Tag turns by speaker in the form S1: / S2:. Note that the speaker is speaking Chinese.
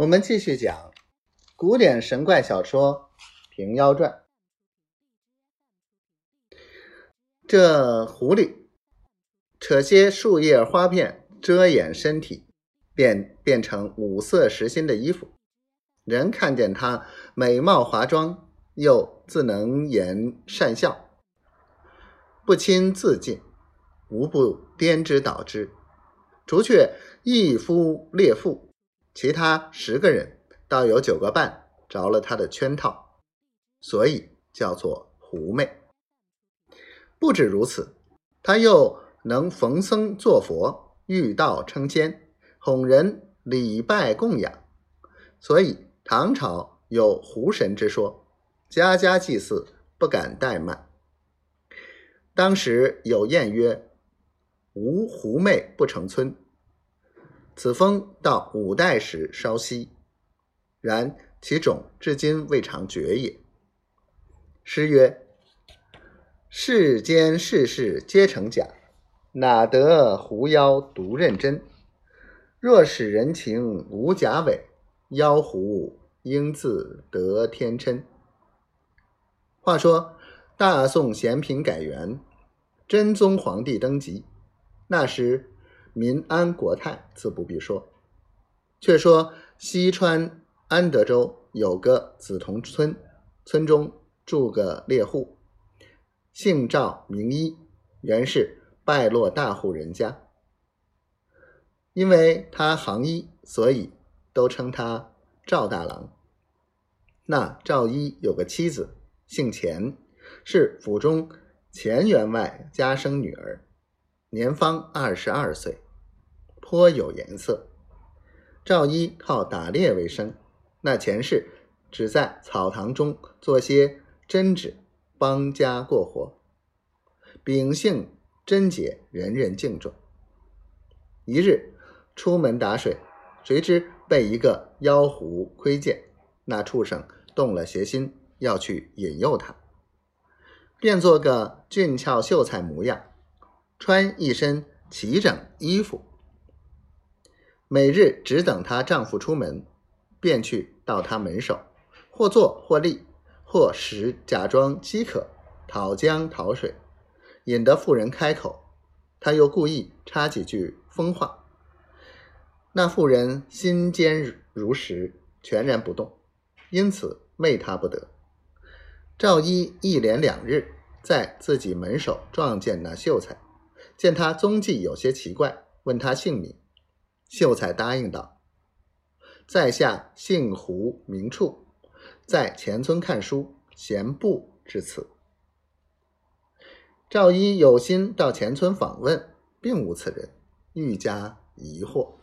S1: 我们继续讲古典神怪小说《平妖传》。这狐狸扯些树叶花片遮掩身体，便变成五色实心的衣服。人看见他美貌华妆，又自能言善笑，不亲自近，无不颠之倒之。除却一夫列妇。其他十个人，倒有九个半着了他的圈套，所以叫做狐媚。不止如此，他又能逢僧作佛，遇道称仙，哄人礼拜供养，所以唐朝有狐神之说，家家祭祀，不敢怠慢。当时有谚曰：“无狐媚不成村。”此风到五代时稍息，然其种至今未尝绝也。诗曰：“世间世事皆成假，哪得狐妖独认真？若使人情无假伪，妖狐应自得天嗔。”话说大宋咸平改元，真宗皇帝登基，那时。民安国泰，自不必说。却说西川安德州有个梓潼村，村中住个猎户，姓赵名一，原是败落大户人家。因为他行医，所以都称他赵大郎。那赵一有个妻子，姓钱，是府中钱员外家生女儿。年方二十二岁，颇有颜色。赵一靠打猎为生，那前世只在草堂中做些针纸，帮家过活。秉性贞洁，人人敬重。一日出门打水，谁知被一个妖狐窥见，那畜生动了邪心，要去引诱他，变做个俊俏秀才模样。穿一身齐整衣服，每日只等她丈夫出门，便去到他门首，或坐或立，或时假装饥渴，讨浆讨水，引得妇人开口，他又故意插几句疯话。那妇人心坚如石，全然不动，因此媚他不得。赵一一连两日，在自己门首撞见那秀才。见他踪迹有些奇怪，问他姓名，秀才答应道：“在下姓胡，名处，在前村看书，闲步至此。”赵一有心到前村访问，并无此人，愈加疑惑。